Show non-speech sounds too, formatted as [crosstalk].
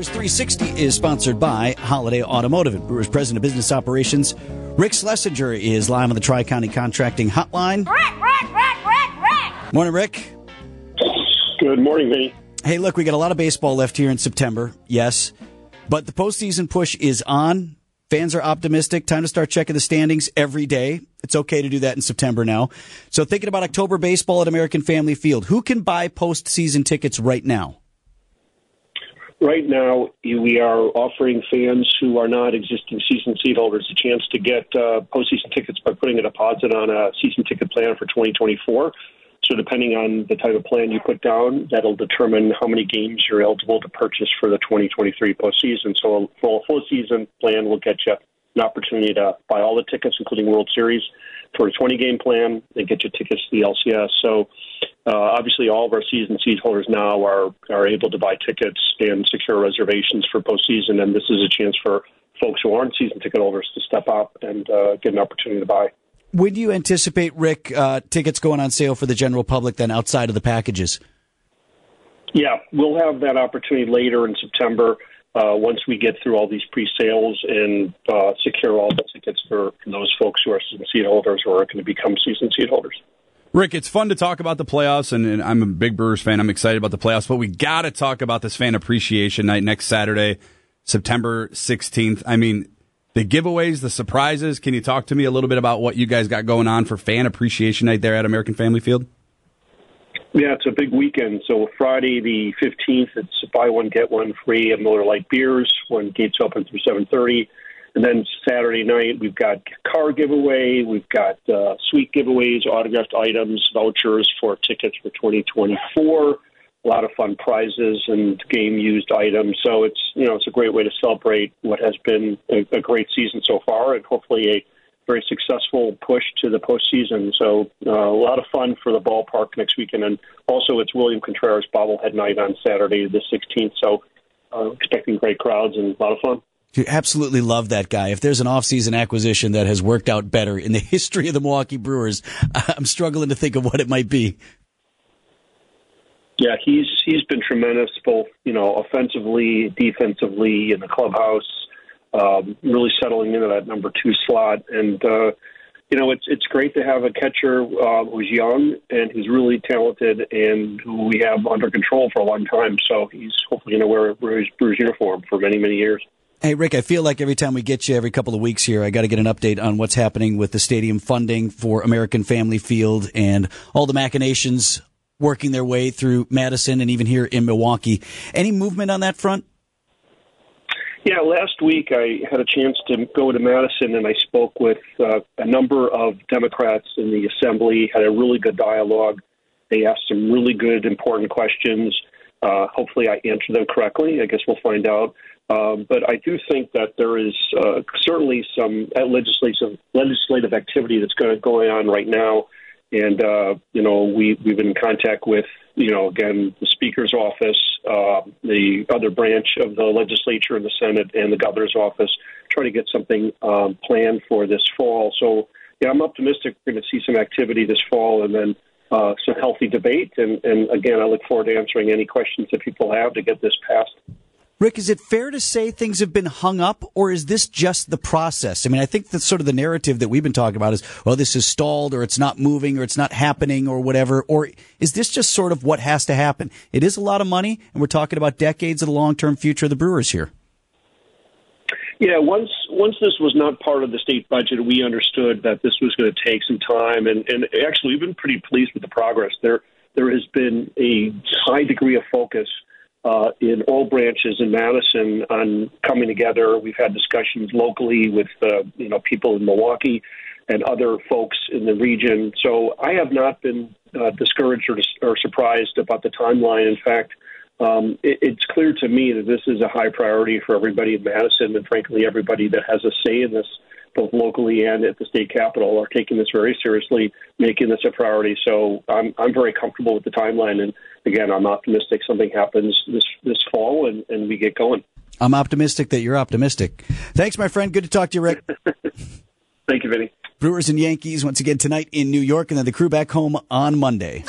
Brewers 360 is sponsored by Holiday Automotive. And Brewers President of Business Operations, Rick Schlesinger, is live on the Tri County Contracting Hotline. Rick, Rick, Rick, Rick, Rick. Morning, Rick. Good morning, Vinny. Hey, look, we got a lot of baseball left here in September, yes, but the postseason push is on. Fans are optimistic. Time to start checking the standings every day. It's okay to do that in September now. So, thinking about October baseball at American Family Field, who can buy postseason tickets right now? Right now, we are offering fans who are not existing season seat holders a chance to get uh, postseason tickets by putting a deposit on a season ticket plan for 2024. So, depending on the type of plan you put down, that'll determine how many games you're eligible to purchase for the 2023 postseason. So, a full, season plan will get you an opportunity to buy all the tickets, including World Series, for a 20 game plan and get you tickets to the LCS. So, uh, obviously, all of our season seat holders now are are able to buy tickets and secure reservations for postseason, and this is a chance for folks who aren't season ticket holders to step up and uh, get an opportunity to buy. When do you anticipate, Rick, uh, tickets going on sale for the general public then outside of the packages? Yeah, we'll have that opportunity later in September uh, once we get through all these pre-sales and uh, secure all the tickets for those folks who are season seat holders or are going to become season seat holders. Rick, it's fun to talk about the playoffs, and, and I'm a big Brewers fan. I'm excited about the playoffs, but we got to talk about this fan appreciation night next Saturday, September 16th. I mean, the giveaways, the surprises. Can you talk to me a little bit about what you guys got going on for fan appreciation night there at American Family Field? Yeah, it's a big weekend. So Friday the 15th, it's buy one get one free at Miller Lite Beers when gates open through 7:30. And then Saturday night, we've got car giveaway, we've got uh, suite giveaways, autographed items, vouchers for tickets for 2024. A lot of fun prizes and game used items. So it's you know it's a great way to celebrate what has been a, a great season so far, and hopefully a very successful push to the postseason. So uh, a lot of fun for the ballpark next weekend, and also it's William Contreras bobblehead night on Saturday the 16th. So uh, expecting great crowds and a lot of fun. You absolutely love that guy. If there's an offseason acquisition that has worked out better in the [laughs] history of the Milwaukee Brewers, I'm struggling to think of what it might be. Yeah, he's he's been tremendous, both you know, offensively, defensively, in the clubhouse. Um, really settling into that number two slot, and uh, you know, it's it's great to have a catcher uh, who's young and who's really talented, and who we have under control for a long time. So he's hopefully going to wear, his Brewers uniform for many many years. Hey, Rick, I feel like every time we get you every couple of weeks here, I got to get an update on what's happening with the stadium funding for American Family Field and all the machinations working their way through Madison and even here in Milwaukee. Any movement on that front? Yeah, last week I had a chance to go to Madison and I spoke with uh, a number of Democrats in the assembly, had a really good dialogue. They asked some really good, important questions. Uh, hopefully, I answered them correctly. I guess we'll find out. Um, but I do think that there is uh, certainly some legislative legislative activity that's going going on right now, and uh, you know we we've been in contact with you know again the Speaker's office, uh, the other branch of the legislature and the Senate, and the governor's office, trying to get something um, planned for this fall. So yeah, I'm optimistic we're going to see some activity this fall, and then. Uh, some healthy debate, and, and again, I look forward to answering any questions that people have to get this passed. Rick, is it fair to say things have been hung up, or is this just the process? I mean, I think that's sort of the narrative that we've been talking about is, well, this is stalled, or it's not moving, or it's not happening, or whatever. Or is this just sort of what has to happen? It is a lot of money, and we're talking about decades of the long term future of the Brewers here. Yeah, once once this was not part of the state budget, we understood that this was going to take some time, and, and actually, we've been pretty pleased with the progress. There there has been a high degree of focus uh, in all branches in Madison on coming together. We've had discussions locally with uh, you know people in Milwaukee and other folks in the region. So I have not been uh, discouraged or, or surprised about the timeline. In fact um, it, it's clear to me that this is a high priority for everybody in Madison, and frankly, everybody that has a say in this, both locally and at the state capitol, are taking this very seriously, making this a priority. So I'm I'm very comfortable with the timeline, and again, I'm optimistic something happens this this fall, and, and we get going. I'm optimistic that you're optimistic. Thanks, my friend. Good to talk to you, Rick. [laughs] Thank you, Vinny. Brewers and Yankees once again tonight in New York, and then the crew back home on Monday.